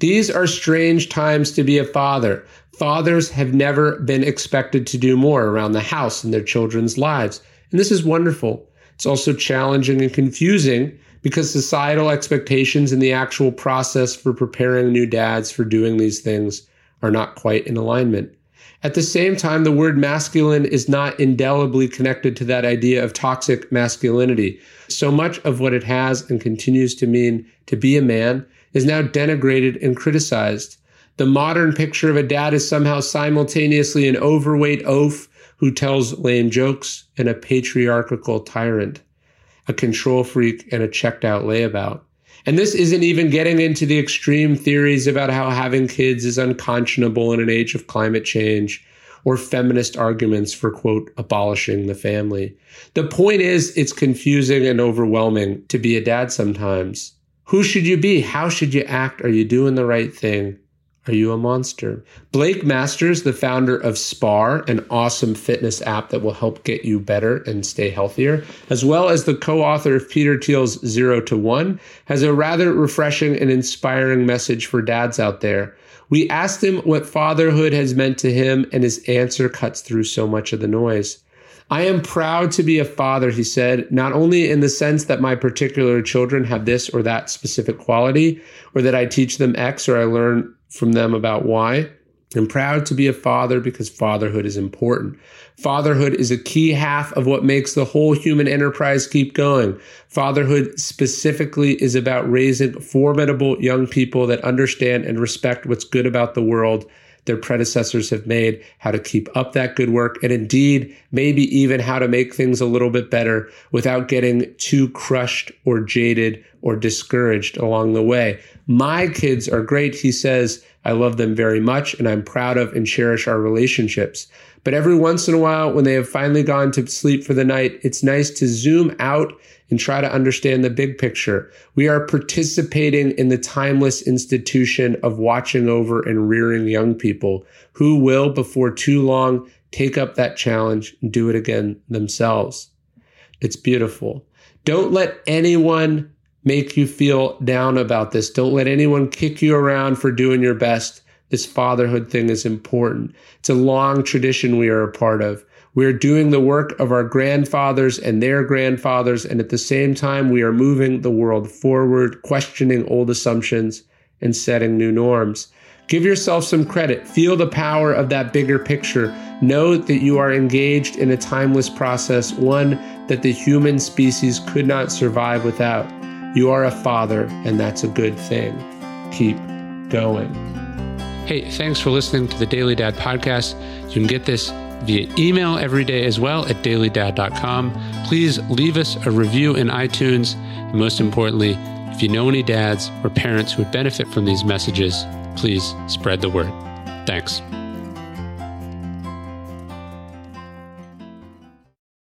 These are strange times to be a father. Fathers have never been expected to do more around the house in their children's lives. And this is wonderful. It's also challenging and confusing because societal expectations and the actual process for preparing new dads for doing these things are not quite in alignment. At the same time, the word masculine is not indelibly connected to that idea of toxic masculinity. So much of what it has and continues to mean to be a man is now denigrated and criticized. The modern picture of a dad is somehow simultaneously an overweight oaf who tells lame jokes and a patriarchal tyrant, a control freak and a checked out layabout. And this isn't even getting into the extreme theories about how having kids is unconscionable in an age of climate change or feminist arguments for quote abolishing the family. The point is it's confusing and overwhelming to be a dad sometimes. Who should you be? How should you act? Are you doing the right thing? Are you a monster? Blake Masters, the founder of Spar, an awesome fitness app that will help get you better and stay healthier, as well as the co author of Peter Thiel's Zero to One, has a rather refreshing and inspiring message for dads out there. We asked him what fatherhood has meant to him, and his answer cuts through so much of the noise. I am proud to be a father, he said, not only in the sense that my particular children have this or that specific quality, or that I teach them X or I learn from them about Y. I'm proud to be a father because fatherhood is important. Fatherhood is a key half of what makes the whole human enterprise keep going. Fatherhood specifically is about raising formidable young people that understand and respect what's good about the world their predecessors have made, how to keep up that good work, and indeed, maybe even how to make things a little bit better without getting too crushed or jaded or discouraged along the way. My kids are great, he says. I love them very much and I'm proud of and cherish our relationships. But every once in a while, when they have finally gone to sleep for the night, it's nice to zoom out and try to understand the big picture. We are participating in the timeless institution of watching over and rearing young people who will, before too long, take up that challenge and do it again themselves. It's beautiful. Don't let anyone make you feel down about this. Don't let anyone kick you around for doing your best. This fatherhood thing is important. It's a long tradition we are a part of. We are doing the work of our grandfathers and their grandfathers, and at the same time, we are moving the world forward, questioning old assumptions and setting new norms. Give yourself some credit. Feel the power of that bigger picture. Know that you are engaged in a timeless process, one that the human species could not survive without. You are a father, and that's a good thing. Keep going. Hey, thanks for listening to the Daily Dad podcast. You can get this via email every day as well at dailydad.com. Please leave us a review in iTunes. And most importantly, if you know any dads or parents who would benefit from these messages, please spread the word. Thanks.